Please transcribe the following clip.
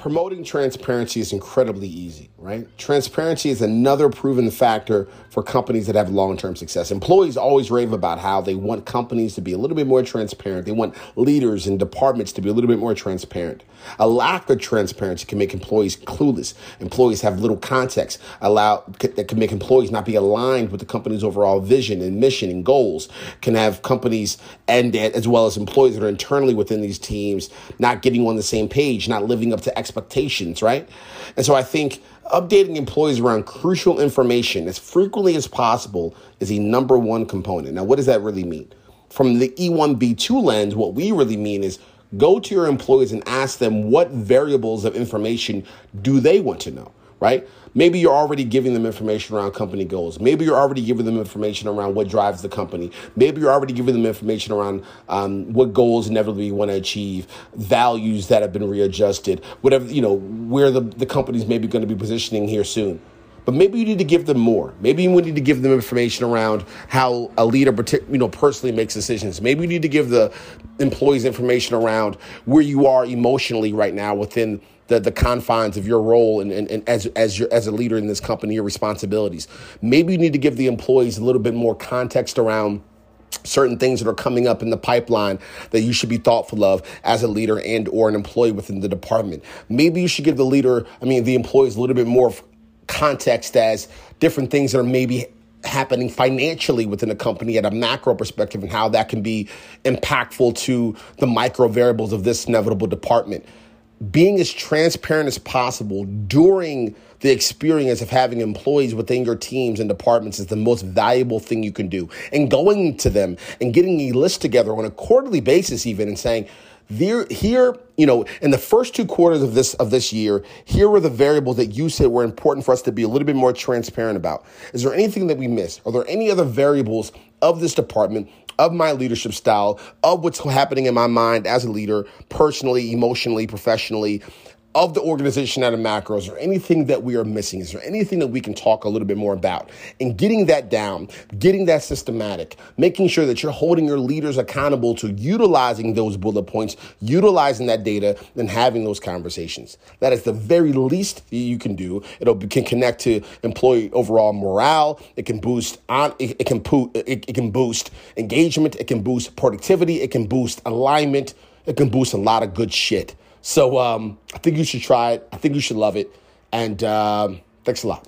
promoting transparency is incredibly easy, right? Transparency is another proven factor for companies that have long term success. Employees always rave about how they want companies to be a little bit more transparent. They want leaders and departments to be a little bit more transparent. A lack of transparency can make employees clueless. Employees have little context, allow that can make employees not be aligned with the company's overall vision and mission and goals. Can have companies and as well as employees that are internally within these teams not getting on the same page, not living up to expectations, right? And so I think updating employees around crucial information as frequently as possible is a number one component. Now, what does that really mean? From the E1B2 lens, what we really mean is go to your employees and ask them what variables of information do they want to know, right? Maybe you're already giving them information around company goals. Maybe you're already giving them information around what drives the company. Maybe you're already giving them information around um, what goals inevitably you want to achieve, values that have been readjusted, whatever, you know, where the, the company's maybe going to be positioning here soon. But maybe you need to give them more. Maybe you need to give them information around how a leader, you know, personally makes decisions. Maybe you need to give the employees information around where you are emotionally right now within the, the confines of your role and, and, and as, as, your, as a leader in this company, your responsibilities. Maybe you need to give the employees a little bit more context around certain things that are coming up in the pipeline that you should be thoughtful of as a leader and or an employee within the department maybe you should give the leader i mean the employees a little bit more context as different things that are maybe happening financially within a company at a macro perspective and how that can be impactful to the micro variables of this inevitable department being as transparent as possible during the experience of having employees within your teams and departments is the most valuable thing you can do. And going to them and getting a list together on a quarterly basis, even and saying, there, here, you know, in the first two quarters of this of this year, here were the variables that you said were important for us to be a little bit more transparent about. Is there anything that we missed? Are there any other variables of this department of my leadership style, of what's happening in my mind as a leader, personally, emotionally, professionally, of the organization at a macro? Is there anything that we are missing? Is there anything that we can talk a little bit more about? And getting that down, getting that systematic, making sure that you're holding your leaders accountable to utilizing those bullet points, utilizing that data, and having those conversations. That is the very least you can do. It can connect to employee overall morale. It can boost on. It, can it can boost engagement. It can boost productivity. It can boost alignment. It can boost a lot of good shit. So um, I think you should try it. I think you should love it. And um, thanks a lot.